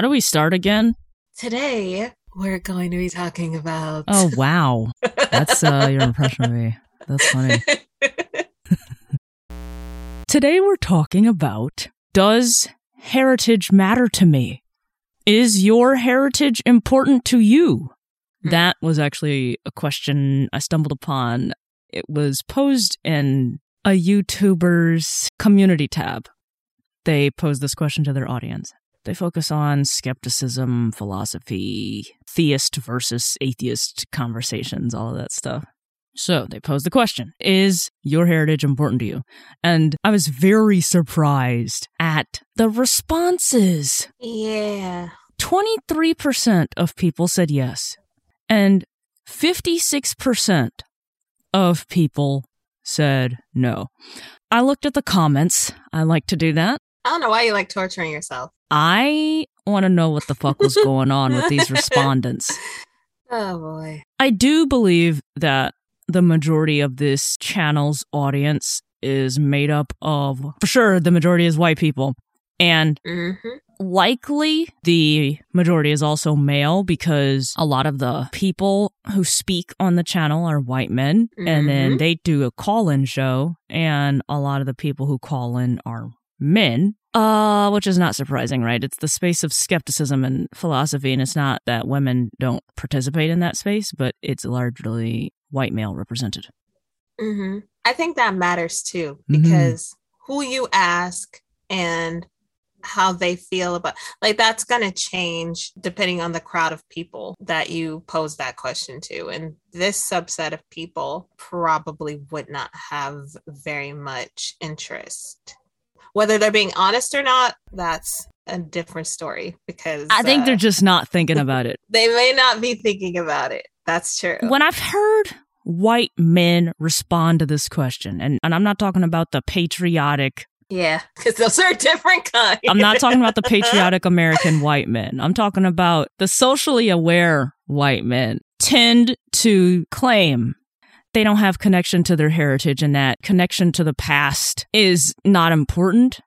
How do we start again? Today, we're going to be talking about. Oh, wow. That's uh, your impression of me. That's funny. Today, we're talking about Does heritage matter to me? Is your heritage important to you? That was actually a question I stumbled upon. It was posed in a YouTuber's community tab. They posed this question to their audience. They focus on skepticism, philosophy, theist versus atheist conversations, all of that stuff. So they posed the question Is your heritage important to you? And I was very surprised at the responses. yeah. 23% of people said yes, and 56% of people said no. I looked at the comments. I like to do that. I don't know why you like torturing yourself. I want to know what the fuck was going on with these respondents. Oh boy. I do believe that the majority of this channel's audience is made up of, for sure, the majority is white people. And Mm-hmm. likely the majority is also male because a lot of the people who speak on the channel are white men. And then Mhm. they do a call in show, and a lot of the people who call in are men. Uh, which is not surprising, right? It's the space of skepticism and philosophy, and it's not that women don't participate in that space, but it's largely white male represented. Mm-hmm. I think that matters too Mhm. because who you ask and how they feel about like that's going to change depending on the crowd of people that you pose that question to and this subset of people probably would not have very much interest whether they're being honest or not that's a different story because I think uh, they're just not thinking about it. they may not be thinking about it that's true when I've heard white men respond to this question, and, and I'm not talking about the patriotic, yeah because those are different kinds I'm not talking about the patriotic American white men. I'm talking about the socially aware white men tend to claim they don't have connection to their heritage and that connection to the past is not important.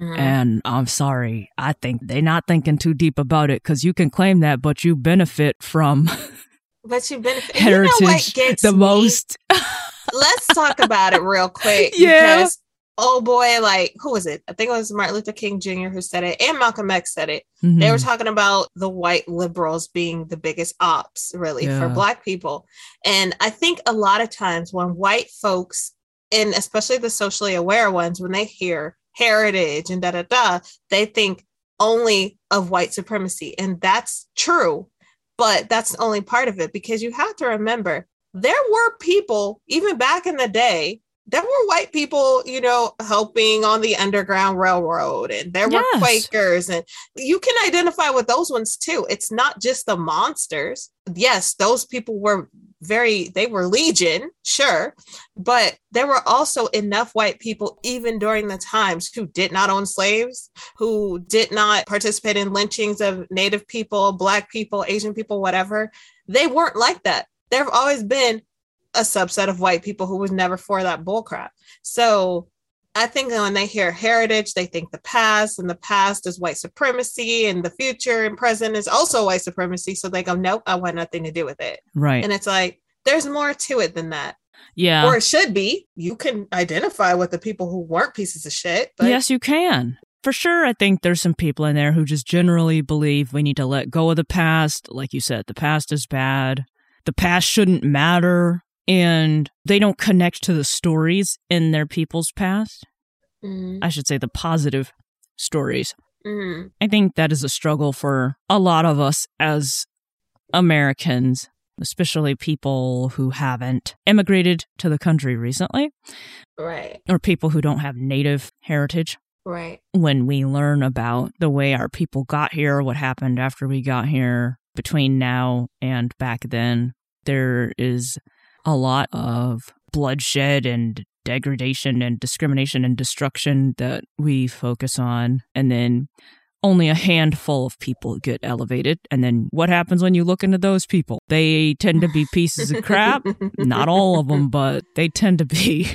Mhm. And I'm sorry, I think they're not thinking too deep about it because you can claim that, but you benefit from But you benefit. heritage you know what gets the me? most. Let's talk about it real quick. Yeah. Because, oh boy, like who was it? I think it was Martin Luther King Jr. who said it, and Malcolm X said it. They were Mhm. talking about the white liberals being the biggest ops, really, for black people. And I think a lot of times when white folks, and especially the socially aware ones, when they hear heritage and da da da, they think only of white supremacy. And that's true, but that's only part of it because you have to remember there were people, even back in the day, there were white people, you know, helping on the Underground Railroad, and there were Yes. Quakers, and you can identify with those ones too. It's not just the monsters. Yes, those people were very, they were legion, sure, but there were also enough white people, even during the times, who did not own slaves, who did not participate in lynchings of Native people, Black people, Asian people, whatever. They weren't like that. There have always been a subset of white people who was never for that bullcrap. So I think when they hear heritage, they think the past, and the past is white supremacy, and the future and present is also white supremacy. So they go, nope, I want nothing to do with it. Right. And it's like, there's more to it than that. yeah. Or it should be. You can identify with the people who weren't pieces of shit. But yes, you can. For sure, I think there's some people in there who just generally believe we need to let go of the past. Like you said, the past is bad. The past shouldn't matter. And they don't connect to the stories in their people's past. Mhm, I should say the positive stories. mhm. I think that is a struggle for a lot of us as Americans, especially people who haven't immigrated to the country recently right, or people who don't have native heritage. right. when we learn about the way our people got here, what happened after we got here, between now and back then, there is a lot of bloodshed and degradation and discrimination and destruction that we focus on. And then only a handful of people get elevated. And then what happens when you look into those people? They tend to be pieces of crap. Not all of them, but they tend to be.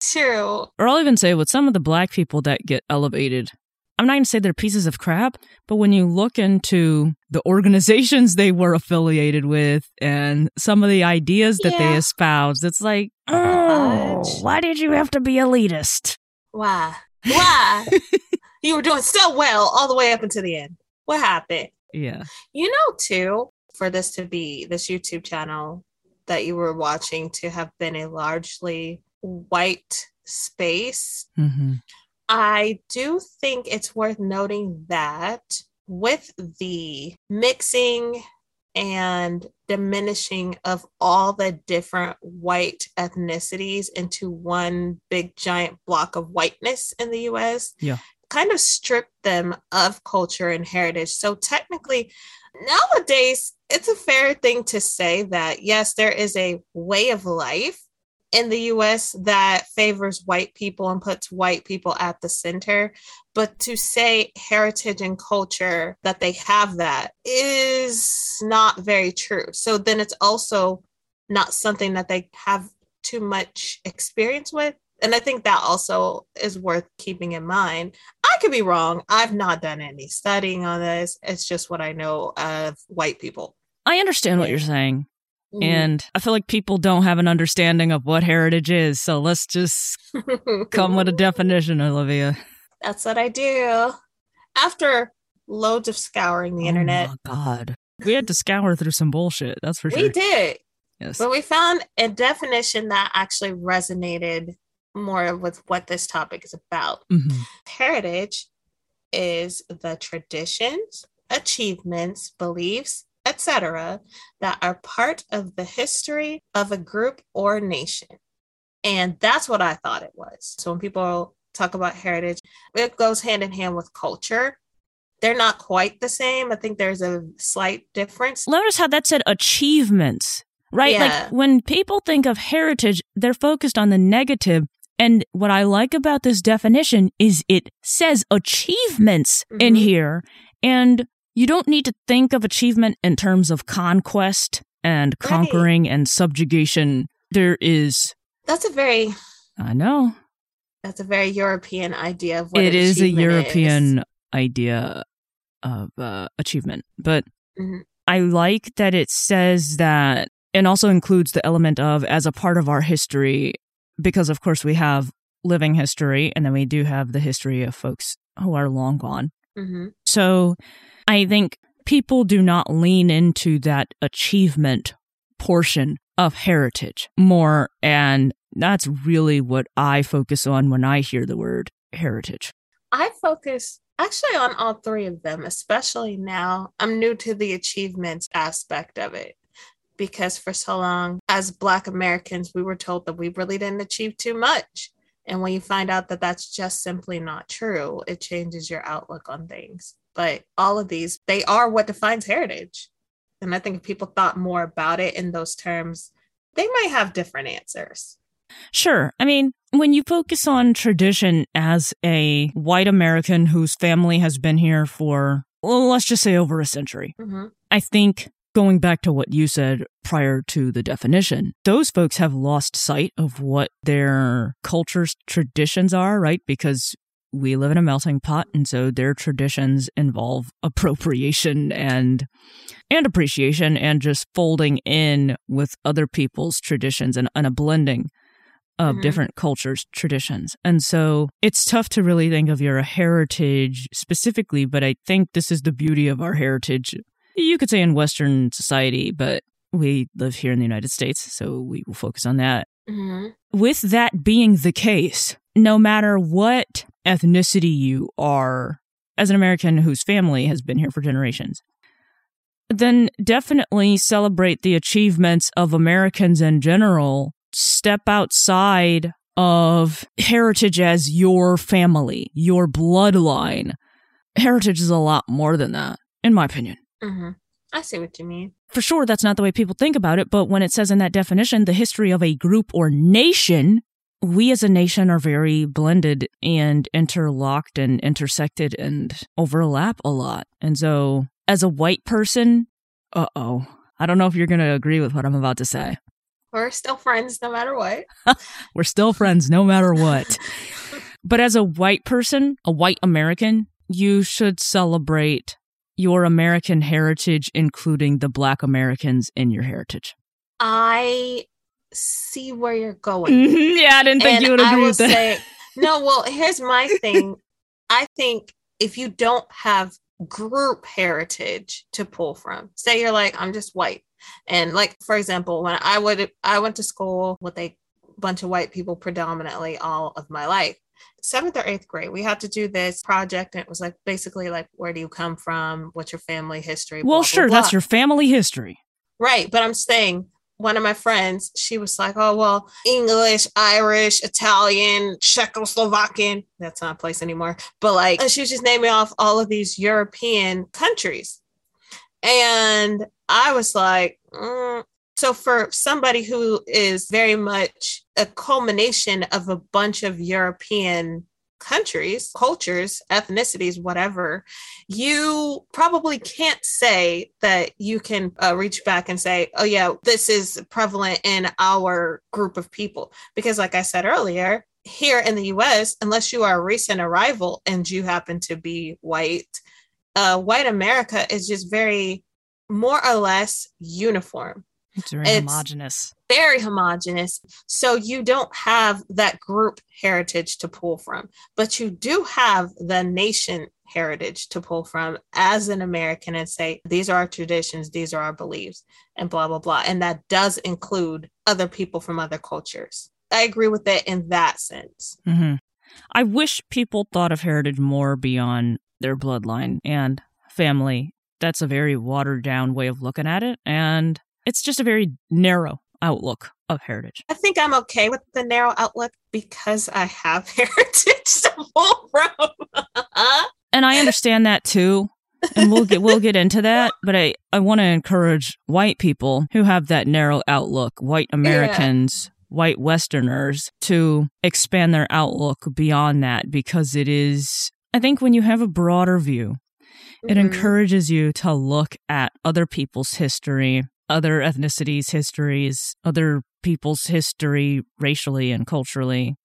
True. Or I'll even say with some of the black people that get elevated, I'm not going to say they're pieces of crap, but when you look into the organizations they were affiliated with and some of the ideas that they espoused, it's like, oh, Fudge. why did you have to be elitist? Why? Why? you were doing so well all the way up until the end. What happened? Yeah. You know, too, for this to be this YouTube channel that you were watching to have been a largely white space, hmm I do think it's worth noting that with the mixing and diminishing of all the different white ethnicities into one big giant block of whiteness in the US, Yeah. kind of stripped them of culture and heritage. So technically, nowadays, it's a fair thing to say that yes, there is a way of life in the US that favors white people and puts white people at the center. But to say heritage and culture that they have that is not very true. So then it's also not something that they have too much experience with. And I think that also is worth keeping in mind. I could be wrong. I've not done any studying on this. It's just what I know of white people. I understand what you're saying. Mm-hmm. And I feel like people don't have an understanding of what heritage is. So let's just come with a definition, Olivia. That's what I do. After loads of scouring the internet, Oh my God. We had to scour through some bullshit. That's for sure. we did. Yes. But we found a definition that actually resonated more with what this topic is about. Mhm. Heritage is the traditions, achievements, beliefs, etc., that are part of the history of a group or nation. And that's what I thought it was. So when people talk about heritage, it goes hand in hand with culture. They're not quite the same. I think there's a slight difference. Notice how that said achievements, right? Yeah. Like when people think of heritage, they're focused on the negative. And what I like about this definition is it says achievements in Mhm. here. And you don't need to think of achievement in terms of conquest and Right. conquering and subjugation. There is, That's a very I know, that's a very European idea of what it is a European idea of uh, achievement, but Mhm. I like that it says that and also includes the element of as a part of our history, because of course we have living history and then we do have the history of folks who are long gone. Hmm So I think people do not lean into that achievement portion of heritage more. And that's really what I focus on when I hear the word heritage. I focus actually on all three of them, especially now. I'm new to the achievements aspect of it because for so long, as Black Americans, we were told that we really didn't achieve too much. And when you find out that that's just simply not true, it changes your outlook on things. But all of these, they are what defines heritage. And I think if people thought more about it in those terms, they might have different answers. Sure. I mean, when you focus on tradition as a white American whose family has been here for, well, let's just say over a century, hmm I think going back to what you said prior to the definition, those folks have lost sight of what their culture's traditions are, right? Because we live in a melting pot and so their traditions involve appropriation and and appreciation and just folding in with other people's traditions and, and a blending of Mhm. different cultures traditions and so it's tough to really think of your heritage specifically but i think this is the beauty of our heritage you could say in western society but we live here in the united states so we will focus on that hmm with that being the case, no matter what ethnicity you are, as an American whose family has been here for generations, then definitely celebrate the achievements of Americans in general. Step outside of heritage as your family, your bloodline. Heritage is a lot more than that, in my opinion. Hmm I see what you mean. For sure, that's not the way people think about it, but when it says in that definition, the history of a group or nation, we as a nation are very blended and interlocked and intersected and overlap a lot. And so, as a white person, uh oh, I don't know if you're going to agree with what I'm about to say. We're still friends no matter what. We're still friends no matter what. But as a white person, a white American, you should celebrate your American heritage, including the Black Americans in your heritage. I see where you're going. yeah, I didn't think and you would I agree will with that. say, no, well, here's my thing. I think if you don't have group heritage to pull from, say you're like, I'm just white. And like, for example, when I would I went to school with a bunch of white people predominantly all of my life. Seventh or eighth grade, we had to do this project, and it was like basically like, where do you come from? What's your family history? well, blah, sure, blah, that's blah. your family history. Right. But I'm saying one of my friends, she was like, oh, well, English, Irish, Italian, Czechoslovakian. That's not a place anymore. But like, she was just naming off all of these European countries. And I was like, mm. So for somebody who is very much a culmination of a bunch of European countries, cultures, ethnicities, whatever, you probably can't say that you can uh, reach back and say, oh, yeah, this is prevalent in our group of people. Because, like I said earlier, here in the US, unless you are a recent arrival and you happen to be white, uh, white America is just very more or less uniform It's very It's- homogenous. very homogenous. So you don't have that group heritage to pull from, but you do have the nation heritage to pull from as an American and say, these are our traditions, these are our beliefs, and blah, blah, blah. And that does include other people from other cultures. I agree with it in that sense. Mm-hmm. I wish people thought of heritage more beyond their bloodline and family. That's a very watered down way of looking at it. And it's just a very narrow outlook of heritage. I think I'm okay with the narrow outlook because I have heritage to pull from. And I understand that too. And we'll get we'll get into that, but I, I want to encourage white people who have that narrow outlook, white Americans, white Westerners, to expand their outlook beyond that because it is I think when you have a broader view, it Mhm. encourages you to look at other people's history, other ethnicities' histories, other people's history racially and culturally.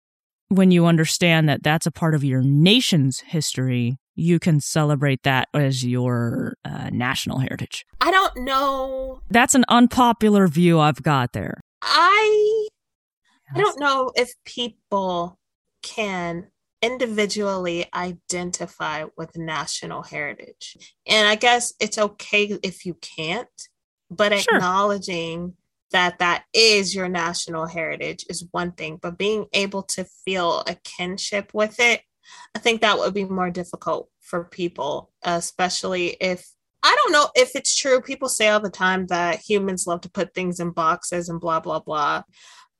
When you understand that that's a part of your nation's history, you can celebrate that as your uh, national heritage. I don't know. That's an unpopular view I've got there. I I don't know if people can individually identify with national heritage. And I guess it's okay if you can't, but Sure. acknowledging that that is your national heritage is one thing, but being able to feel a kinship with it, I think that would be more difficult for people, especially if I don't know if it's true. People say all the time that humans love to put things in boxes and blah blah blah.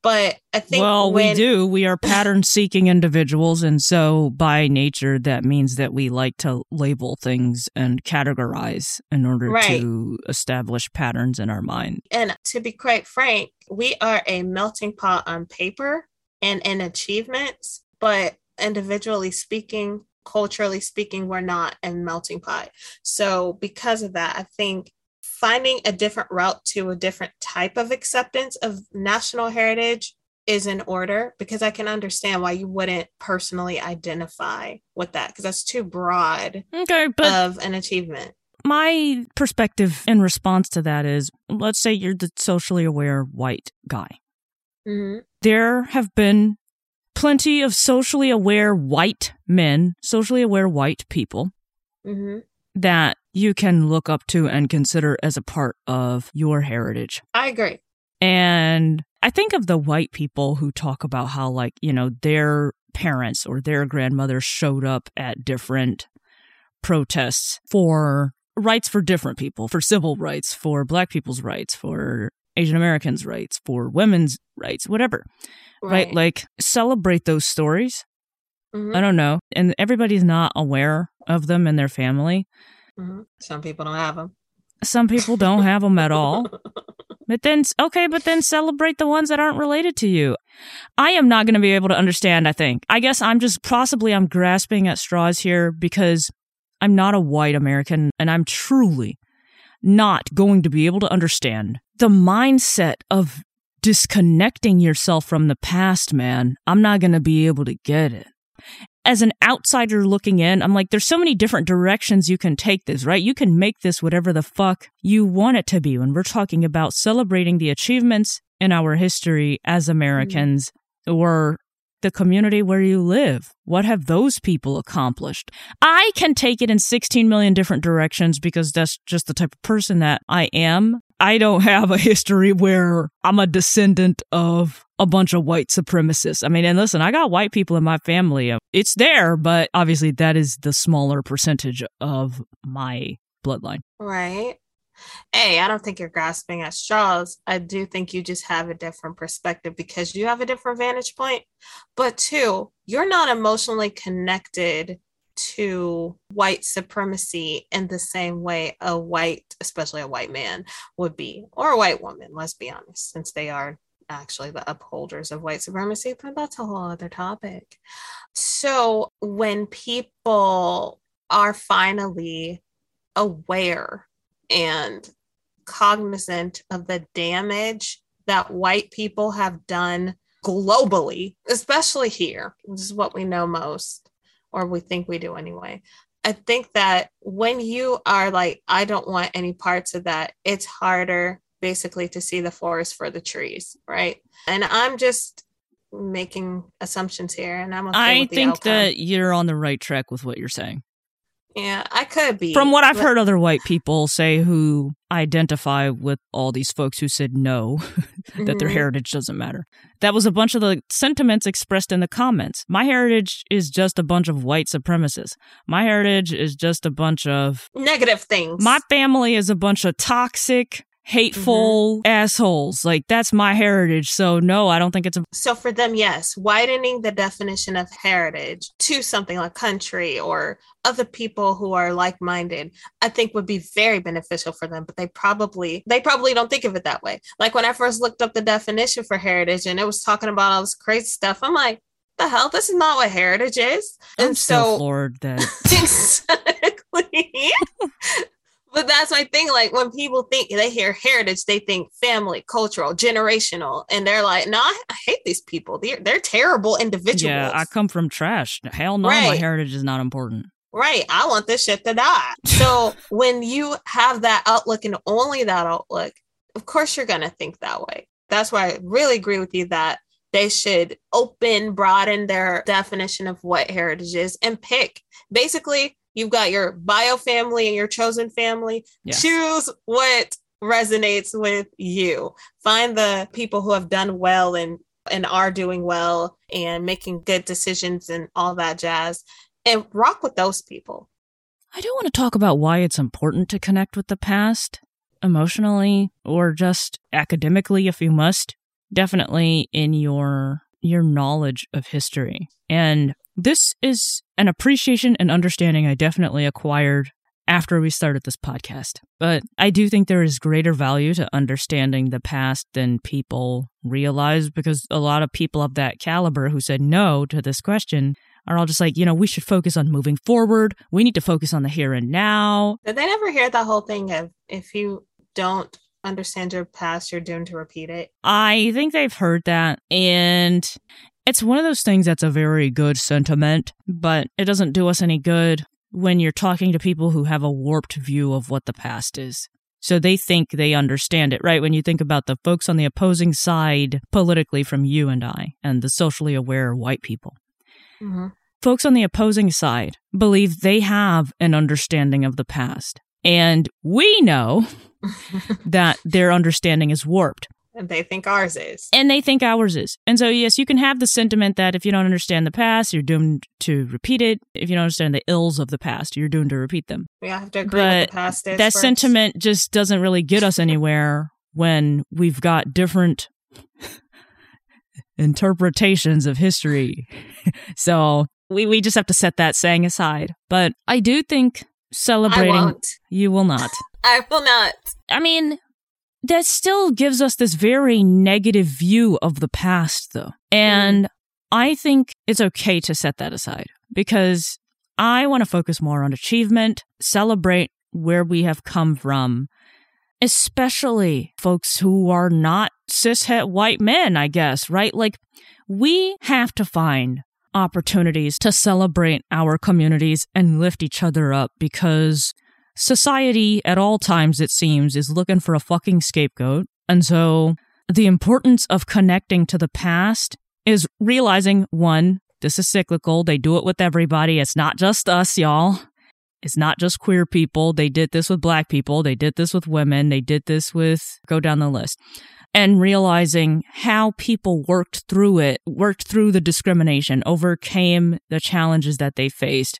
But I think well, we do. We are pattern seeking individuals. And so, by nature, that means that we like to label things and categorize in order Right. to establish patterns in our mind. And to be quite frank, we are a melting pot on paper and in achievements, but individually speaking, culturally speaking, we're not a melting pot. So, because of that, I think finding a different route to a different type of acceptance of national heritage is in order because I can understand why you wouldn't personally identify with that because that's too broad Okay, but of an achievement. my perspective in response to that is let's say you're the socially aware white guy. Mhm. There have been plenty of socially aware white men, socially aware white people Mhm. That you can look up to and consider as a part of your heritage. I agree. And I think of the white people who talk about how, like, you know, their parents or their grandmothers showed up at different protests for rights for different people, for civil rights, for black people's rights, for Asian Americans' rights, for women's rights, whatever, right? Like, celebrate those stories. Mhm. I don't know. And everybody's not aware of them in their family. Mhm. Some people don't have them. Some people don't have them at all. But then, okay, but then celebrate the ones that aren't related to you. I am not going to be able to understand, I think. I guess I'm just possibly I'm grasping at straws here because I'm not a white American and I'm truly not going to be able to understand the mindset of disconnecting yourself from the past, man. I'm not going to be able to get it. As an outsider looking in, I'm like, there's so many different directions you can take this, right? You can make this whatever the fuck you want it to be when we're talking about celebrating the achievements in our history as Americans mm-hmm. or the community where you live. What have those people accomplished? I can take it in 16 million different directions because that's just the type of person that I am. I don't have a history where I'm a descendant of a bunch of white supremacists. I mean, and listen, I got white people in my family. It's there, but obviously that is the smaller percentage of my bloodline. Right. Hey, I don't think you're grasping at straws. I do think you just have a different perspective because you have a different vantage point. But two, you're not emotionally connected to white supremacy in the same way a white, especially a white man, would be, or a white woman, let's be honest, since they are actually the upholders of white supremacy, but that's a whole other topic. So when people are finally aware and cognizant of the damage that white people have done globally, especially here. This is what we know most, or we think we do anyway. I think that when you are like, I don't want any parts of that, it's harder basically to see the forest for the trees, right? And I'm just making assumptions here and I'm okay I think that you're on the right track with what you're saying. Yeah, I could be. From what I've but- heard other white people say who identify with all these folks who said no, that mm-hmm. their heritage doesn't matter. That was a bunch of the sentiments expressed in the comments. My heritage is just a bunch of white supremacists. My heritage is just a bunch of negative things. My family is a bunch of toxic, hateful mm-hmm. assholes. Like that's my heritage. So no, I don't think it's a So for them, yes, widening the definition of heritage to something like country or other people who are like-minded, I think would be very beneficial for them, but they probably they probably don't think of it that way. Like when I first looked up the definition for heritage and it was talking about all this crazy stuff, I'm like, the hell this is not what heritage is I'm and so Lord that exactly but that's my thing. Like when people think they hear heritage, they think family, cultural, generational, and they're like, "No, I, I hate these people. They're they're terrible individuals." Yeah, I come from trash. Hell no, right. my heritage is not important. Right. I want this shit to die. So when you have that outlook and only that outlook, of course you're gonna think that way. That's why I really agree with you that they should open, broaden their definition of what heritage is and pick. Basically, You've got your bio family and your chosen family. Yes. Choose what resonates with you. Find the people who have done well and and are doing well and making good decisions and all that jazz and rock with those people. I don't want to talk about why it's important to connect with the past emotionally or just academically if you must. Definitely in your your knowledge of history. And this is an appreciation and understanding I definitely acquired after we started this podcast. But I do think there is greater value to understanding the past than people realize because a lot of people of that caliber who said no to this question are all just like, you know, we should focus on moving forward. We need to focus on the here and now. Did they never hear the whole thing of if you don't understand your past, you're doomed to repeat it? I think they've heard that. And it's one of those things that's a very good sentiment, but it doesn't do us any good when you're talking to people who have a warped view of what the past is. So they think they understand it, right? When you think about the folks on the opposing side politically from you and I and the socially aware white people. Mm-hmm. Folks on the opposing side believe they have an understanding of the past. And we know that their understanding is warped. And they think ours is. And they think ours is. And so, yes, you can have the sentiment that if you don't understand the past, you're doomed to repeat it. If you don't understand the ills of the past, you're doomed to repeat them. We have to agree but past. that first. sentiment just doesn't really get us anywhere when we've got different interpretations of history. so we, we just have to set that saying aside. But I do think celebrating. You will not. I will not. I mean, that still gives us this very negative view of the past, though. And mm. I think it's okay to set that aside because I want to focus more on achievement, celebrate where we have come from, especially folks who are not cishet white men, I guess, right? Like, we have to find opportunities to celebrate our communities and lift each other up because society at all times, it seems, is looking for a fucking scapegoat. And so the importance of connecting to the past is realizing one, this is cyclical. They do it with everybody. It's not just us, y'all. It's not just queer people. They did this with black people. They did this with women. They did this with, go down the list. And realizing how people worked through it, worked through the discrimination, overcame the challenges that they faced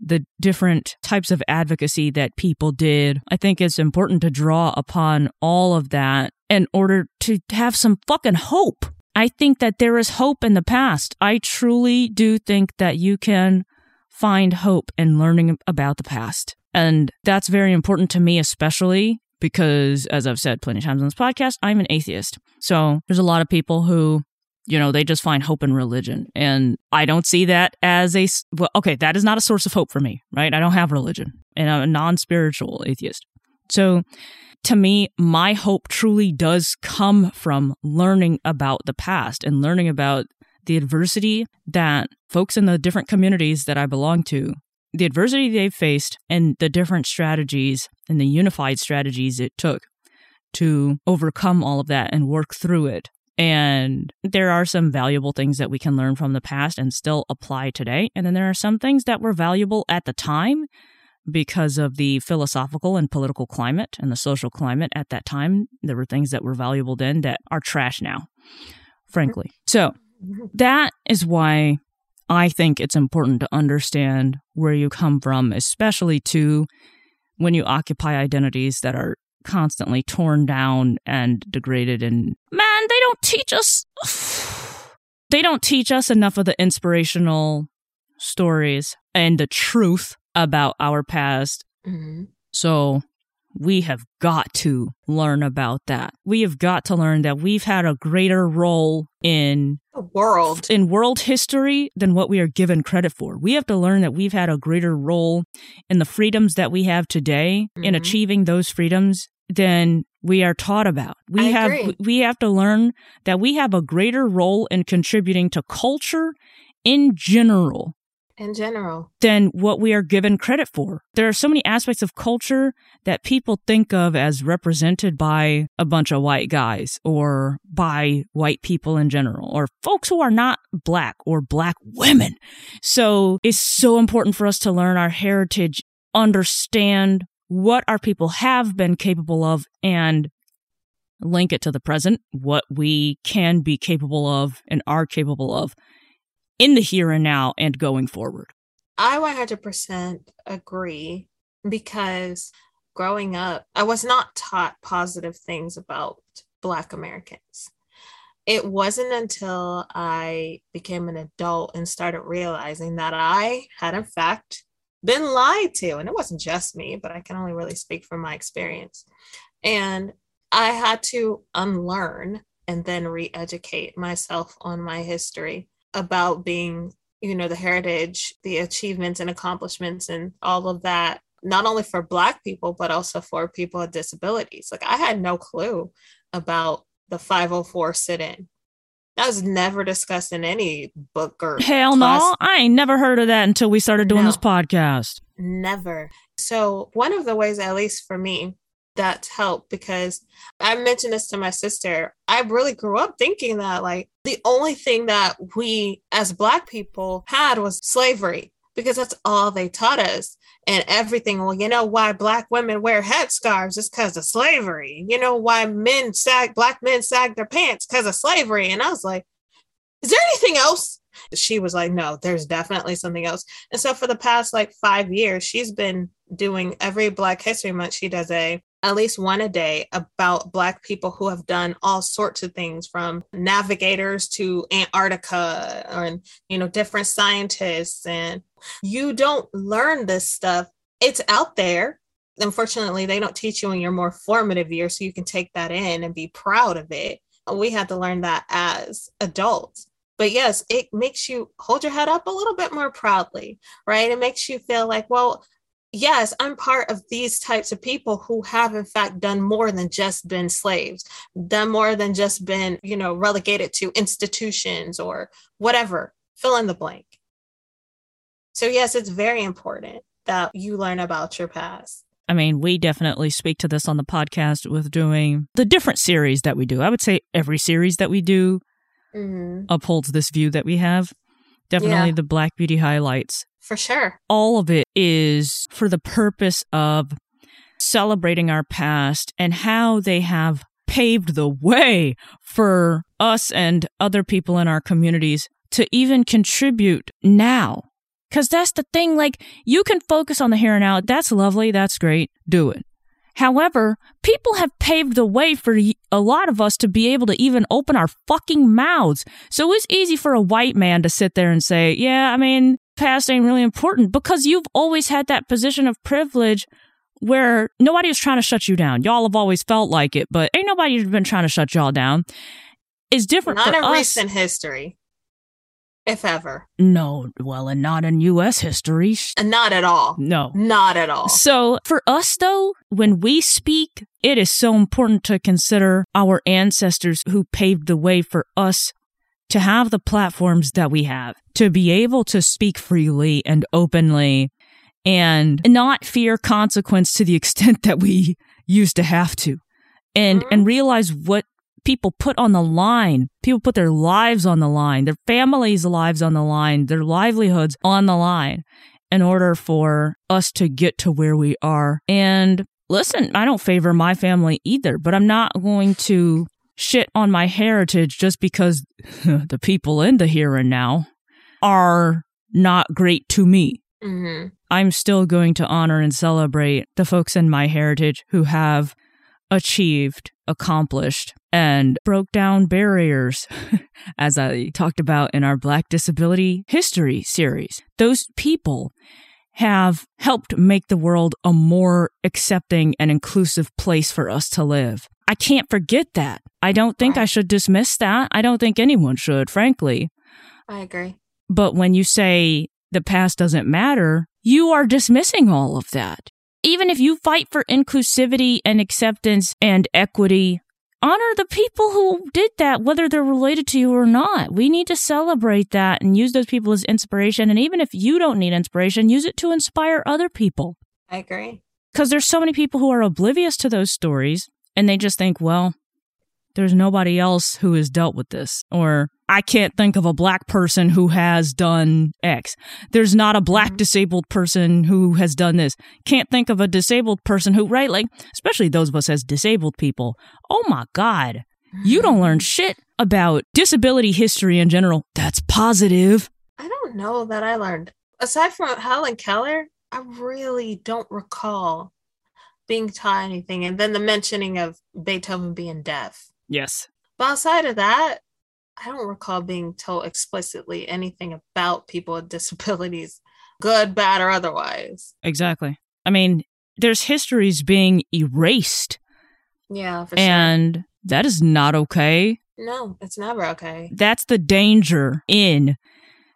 the different types of advocacy that people did. I think it's important to draw upon all of that in order to have some fucking hope. I think that there is hope in the past. I truly do think that you can find hope in learning about the past. And that's very important to me, especially because, as I've said plenty of times on this podcast, I'm an atheist. So there's a lot of people who you know, they just find hope in religion. And I don't see that as a, well, okay, that is not a source of hope for me, right? I don't have religion and I'm a non spiritual atheist. So to me, my hope truly does come from learning about the past and learning about the adversity that folks in the different communities that I belong to, the adversity they've faced and the different strategies and the unified strategies it took to overcome all of that and work through it and there are some valuable things that we can learn from the past and still apply today. And then there are some things that were valuable at the time because of the philosophical and political climate and the social climate at that time. There were things that were valuable then that are trash now, frankly. So that is why I think it's important to understand where you come from, especially to when you occupy identities that are constantly torn down and degraded and man they don't teach us they don't teach us enough of the inspirational stories and the truth about our past mm-hmm. so we have got to learn about that. We have got to learn that we've had a greater role in the world in world history than what we are given credit for. We have to learn that we've had a greater role in the freedoms that we have today mm-hmm. in achieving those freedoms than we are taught about. We I have agree. we have to learn that we have a greater role in contributing to culture in general in general than what we are given credit for. There are so many aspects of culture that people think of as represented by a bunch of white guys or by white people in general or folks who are not black or black women. So it's so important for us to learn our heritage, understand what our people have been capable of and link it to the present, what we can be capable of and are capable of in the here and now and going forward. I 100% agree because growing up, I was not taught positive things about Black Americans. It wasn't until I became an adult and started realizing that I had, in fact, been lied to. And it wasn't just me, but I can only really speak from my experience. And I had to unlearn and then re educate myself on my history about being, you know, the heritage, the achievements and accomplishments, and all of that, not only for Black people, but also for people with disabilities. Like I had no clue about the 504 sit in. That was never discussed in any book or hell class. no. I ain't never heard of that until we started doing no, this podcast. Never. So one of the ways, at least for me, that's helped because I mentioned this to my sister. I really grew up thinking that like the only thing that we as black people had was slavery because that's all they taught us and everything. Well, you know why black women wear headscarves is because of slavery. You know why men sag black men sag their pants because of slavery. And I was like, is there anything else? She was like, no, there's definitely something else. And so for the past like five years, she's been doing every Black History Month, she does a at least one a day about black people who have done all sorts of things from navigators to antarctica and you know different scientists. And you don't learn this stuff. It's out there. Unfortunately they don't teach you in your more formative years so you can take that in and be proud of it. We had to learn that as adults. But yes it makes you hold your head up a little bit more proudly right? It makes you feel like well yes, I'm part of these types of people who have, in fact, done more than just been slaves, done more than just been, you know, relegated to institutions or whatever. fill in the blank. So, yes, it's very important that you learn about your past. I mean, we definitely speak to this on the podcast with doing the different series that we do. I would say every series that we do mm-hmm. upholds this view that we have. Definitely yeah. the Black Beauty highlights. For sure. All of it is for the purpose of celebrating our past and how they have paved the way for us and other people in our communities to even contribute now. Because that's the thing, like, you can focus on the here and now. That's lovely. That's great. Do it. However, people have paved the way for a lot of us to be able to even open our fucking mouths. So it's easy for a white man to sit there and say, yeah, I mean, past ain't really important because you've always had that position of privilege where nobody was trying to shut you down. Y'all have always felt like it, but ain't nobody been trying to shut y'all down. It's different. Not in us. recent history if ever. No, well, and not in U.S. history. And not at all. No. Not at all. So for us, though, when we speak, it is so important to consider our ancestors who paved the way for us to have the platforms that we have, to be able to speak freely and openly and not fear consequence to the extent that we used to have to. And, mm-hmm. and realize what people put on the line. People put their lives on the line, their families' lives on the line, their livelihoods on the line in order for us to get to where we are. And listen, I don't favor my family either, but I'm not going to shit on my heritage just because the people in the here and now are not great to me. Mm-hmm. I'm still going to honor and celebrate the folks in my heritage who have achieved, accomplished, and broke down barriers, as I talked about in our Black Disability History series. Those people have helped make the world a more accepting and inclusive place for us to live. I can't forget that. I don't think I should dismiss that. I don't think anyone should, frankly. I agree. But when you say the past doesn't matter, you are dismissing all of that even if you fight for inclusivity and acceptance and equity, honor the people who did that, whether they're related to you or not. We need to celebrate that and use those people as inspiration. And even if you don't need inspiration, use it to inspire other people. I agree. Because there's so many people who are oblivious to those stories and they just think, well, there's nobody else who has dealt with this. Or I can't think of a black person who has done X. There's not a black mm-hmm. disabled person who has done this. Can't think of a disabled person who, right? Like, especially those of us as disabled people. Oh my God. You don't learn shit about disability history in general. That's positive. I don't know that I learned. Aside from Helen Keller, I really don't recall being taught anything. And then the mentioning of Beethoven being deaf. Yes. But outside of that, I don't recall being told explicitly anything about people with disabilities, good, bad, or otherwise. Exactly. I mean, there's histories being erased. Yeah, And sure. that is not okay. No, it's never okay. That's the danger in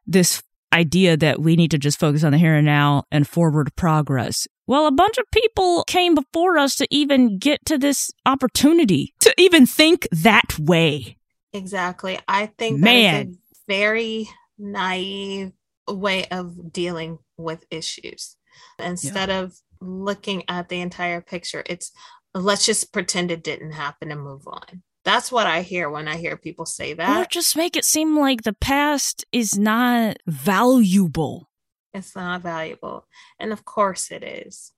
this idea that we need to just focus on the here and now and forward progress. Well, a bunch of people came before us to even get to this opportunity, to even think that way. Exactly. I think Man. that is a very naive way of dealing with issues. Instead yeah. of looking at the entire picture, it's let's just pretend it didn't happen and move on. That's what I hear when I hear people say that. Or just make it seem like the past is not valuable. It's not valuable. And of course it is.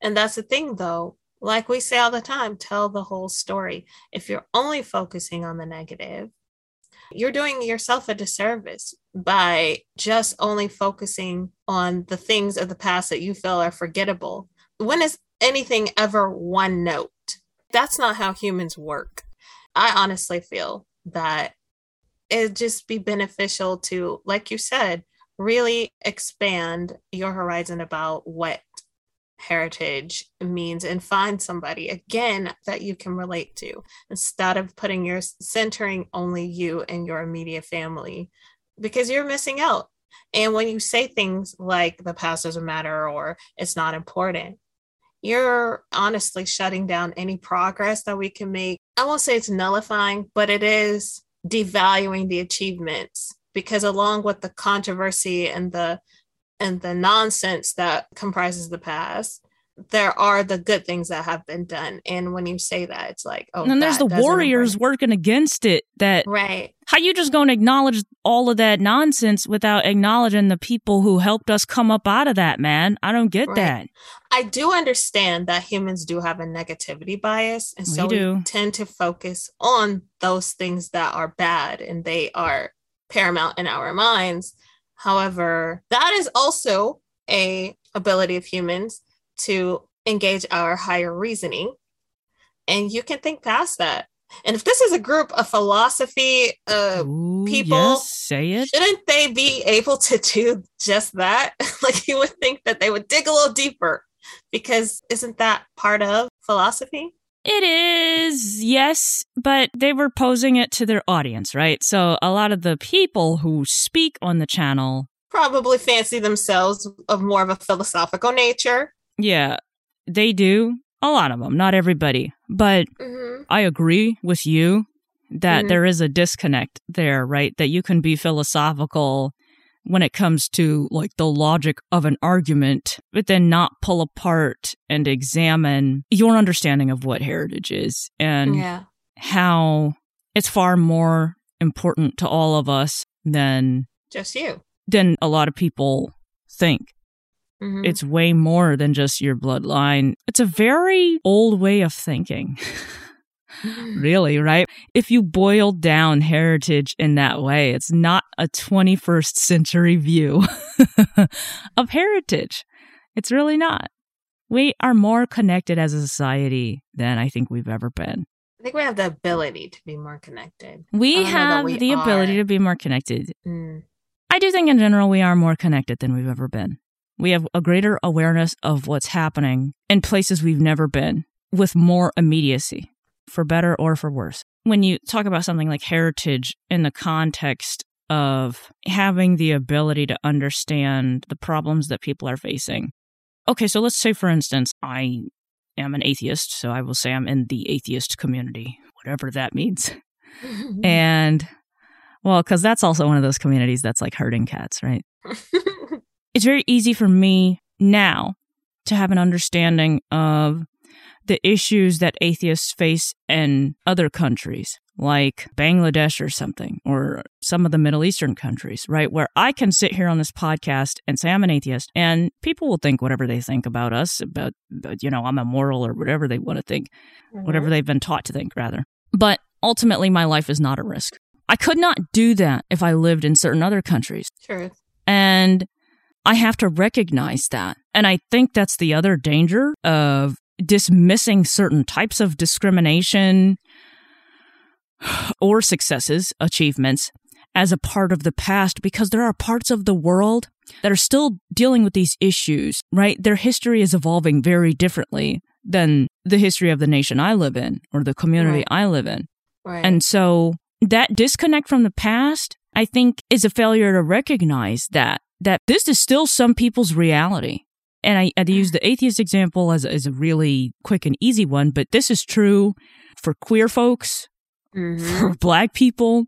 And that's the thing, though. Like we say all the time, tell the whole story. If you're only focusing on the negative, you're doing yourself a disservice by just only focusing on the things of the past that you feel are forgettable. When is anything ever one note? That's not how humans work. I honestly feel that it'd just be beneficial to, like you said, really expand your horizon about what heritage means and find somebody again that you can relate to instead of putting your centering only you and your immediate family because you're missing out. And when you say things like the past doesn't matter or it's not important you're honestly shutting down any progress that we can make. I won't say it's nullifying but it is devaluing the achievements because along with the controversy and the and the nonsense that comprises the past there are the good things that have been done. And when you say that it's like oh and there's the warriors working against it that right. how you just going to acknowledge all of that nonsense without acknowledging the people who helped us come up out of that man? I don't get right. that. I do understand that humans do have a negativity bias and so we tend to focus on those things that are bad and they are paramount in our minds however that is also a ability of humans to engage our higher reasoning. And you can think past that. And if this is a group of philosophy uh, Ooh, people, yes, say it. Shouldn't they be able to do just that? like you would think that they would dig a little deeper because isn't that part of philosophy? It is, yes, but they were posing it to their audience, right? So a lot of the people who speak on the channel probably fancy themselves of more of a philosophical nature. Yeah, they do. A lot of them, not everybody. But mm-hmm. I agree with you that mm-hmm. there is a disconnect there, right? That you can be philosophical when it comes to like the logic of an argument, but then not pull apart and examine your understanding of what heritage is and yeah. how it's far more important to all of us than just you, than a lot of people think. Mm-hmm. It's way more than just your bloodline. It's a very old way of thinking. really, right? If you boil down heritage in that way, it's not a 21st century view of heritage. It's really not. We are more connected as a society than I think we've ever been. I think we have the ability to be more connected. We have we the are. ability to be more connected. Mm. I do think in general we are more connected than we've ever been. We have a greater awareness of what's happening in places we've never been with more immediacy, for better or for worse. When you talk about something like heritage in the context of having the ability to understand the problems that people are facing. Okay, so let's say, for instance, I am an atheist, so I will say I'm in the atheist community, whatever that means. and, well, because that's also one of those communities that's like herding cats, right? it's very easy for me now to have an understanding of the issues that atheists face in other countries like Bangladesh or something, or some of the Middle Eastern countries, right? Where I can sit here on this podcast and say I'm an atheist, and people will think whatever they think about us, about, about you know, I'm immoral or whatever they want to think, mm-hmm. whatever they've been taught to think, rather. But ultimately, my life is not at risk. I could not do that if I lived in certain other countries. Sure. And I have to recognize that. And I think that's the other danger of dismissing certain types of discrimination or successes, achievements, as a part of the past because there are parts of the world that are still dealing with these issues, right? Their history is evolving very differently than the history of the nation I live in or the community right. I live in. Right. And so that disconnect from the past, I think, is a failure to recognize that that this is still some people's reality. And I, I use the atheist example as, as a really quick and easy one, but this is true for queer folks, mm-hmm. for black people,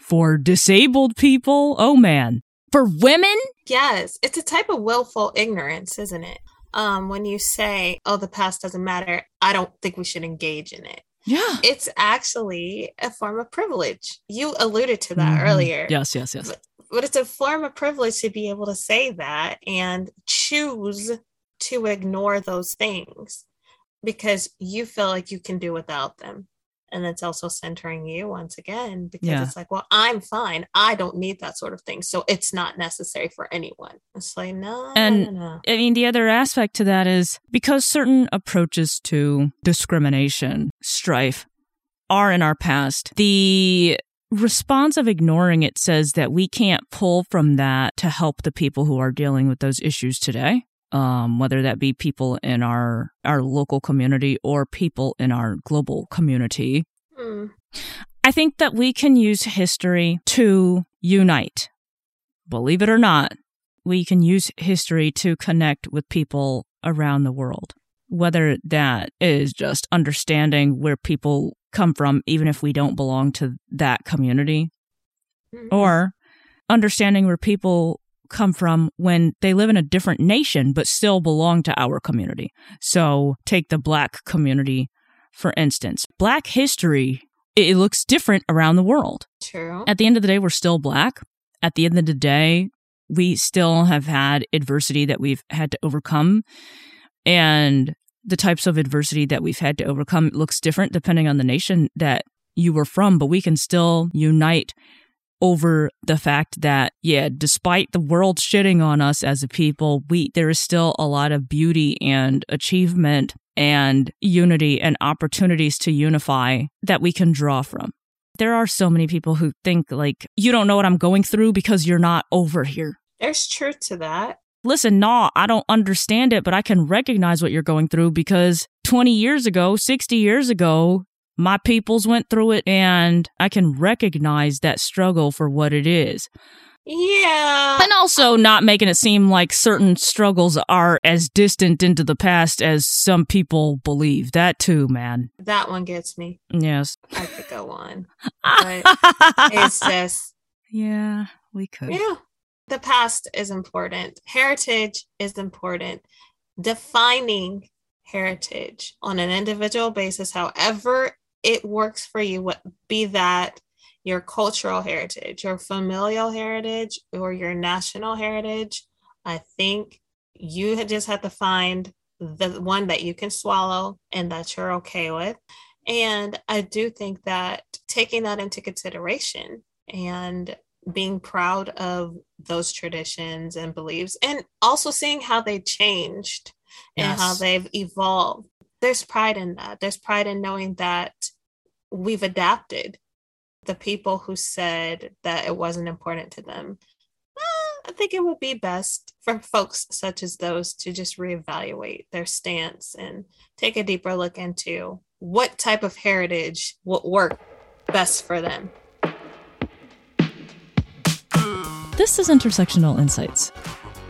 for disabled people. Oh man. For women? Yes. It's a type of willful ignorance, isn't it? Um, when you say, oh, the past doesn't matter, I don't think we should engage in it. Yeah. It's actually a form of privilege. You alluded to that mm-hmm. earlier. Yes, yes, yes. But but it's a form of privilege to be able to say that and choose to ignore those things because you feel like you can do without them and it's also centering you once again because yeah. it's like well i'm fine i don't need that sort of thing so it's not necessary for anyone it's like no and no, no, i mean the other aspect to that is because certain approaches to discrimination strife are in our past the response of ignoring it says that we can't pull from that to help the people who are dealing with those issues today. Um, whether that be people in our our local community or people in our global community. Mm. I think that we can use history to unite. Believe it or not, we can use history to connect with people around the world. Whether that is just understanding where people come from, even if we don't belong to that community. Mm-hmm. Or understanding where people come from when they live in a different nation but still belong to our community. So, take the black community for instance. Black history it looks different around the world. True. At the end of the day, we're still black. At the end of the day, we still have had adversity that we've had to overcome. And the types of adversity that we've had to overcome looks different depending on the nation that you were from, but we can still unite over the fact that yeah despite the world shitting on us as a people we there is still a lot of beauty and achievement and unity and opportunities to unify that we can draw from. There are so many people who think like you don't know what i'm going through because you're not over here. There's truth to that. Listen nah i don't understand it but i can recognize what you're going through because 20 years ago 60 years ago my peoples went through it and I can recognize that struggle for what it is. Yeah. And also not making it seem like certain struggles are as distant into the past as some people believe. That too, man. That one gets me. Yes. I could go on. But it's just. Yeah, we could. Yeah. The past is important. Heritage is important. Defining heritage on an individual basis, however it works for you, what be that your cultural heritage, your familial heritage, or your national heritage. I think you just have to find the one that you can swallow and that you're okay with. And I do think that taking that into consideration and being proud of those traditions and beliefs, and also seeing how they changed yes. and how they've evolved there's pride in that. There's pride in knowing that we've adapted. The people who said that it wasn't important to them, eh, I think it would be best for folks such as those to just reevaluate their stance and take a deeper look into what type of heritage will work best for them. This is Intersectional Insights.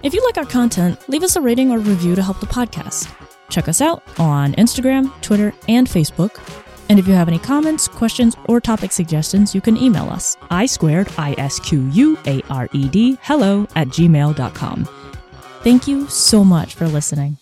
If you like our content, leave us a rating or review to help the podcast. Check us out on Instagram, Twitter, and Facebook. And if you have any comments, questions, or topic suggestions, you can email us i squared i s q u a r e d hello at gmail.com. Thank you so much for listening.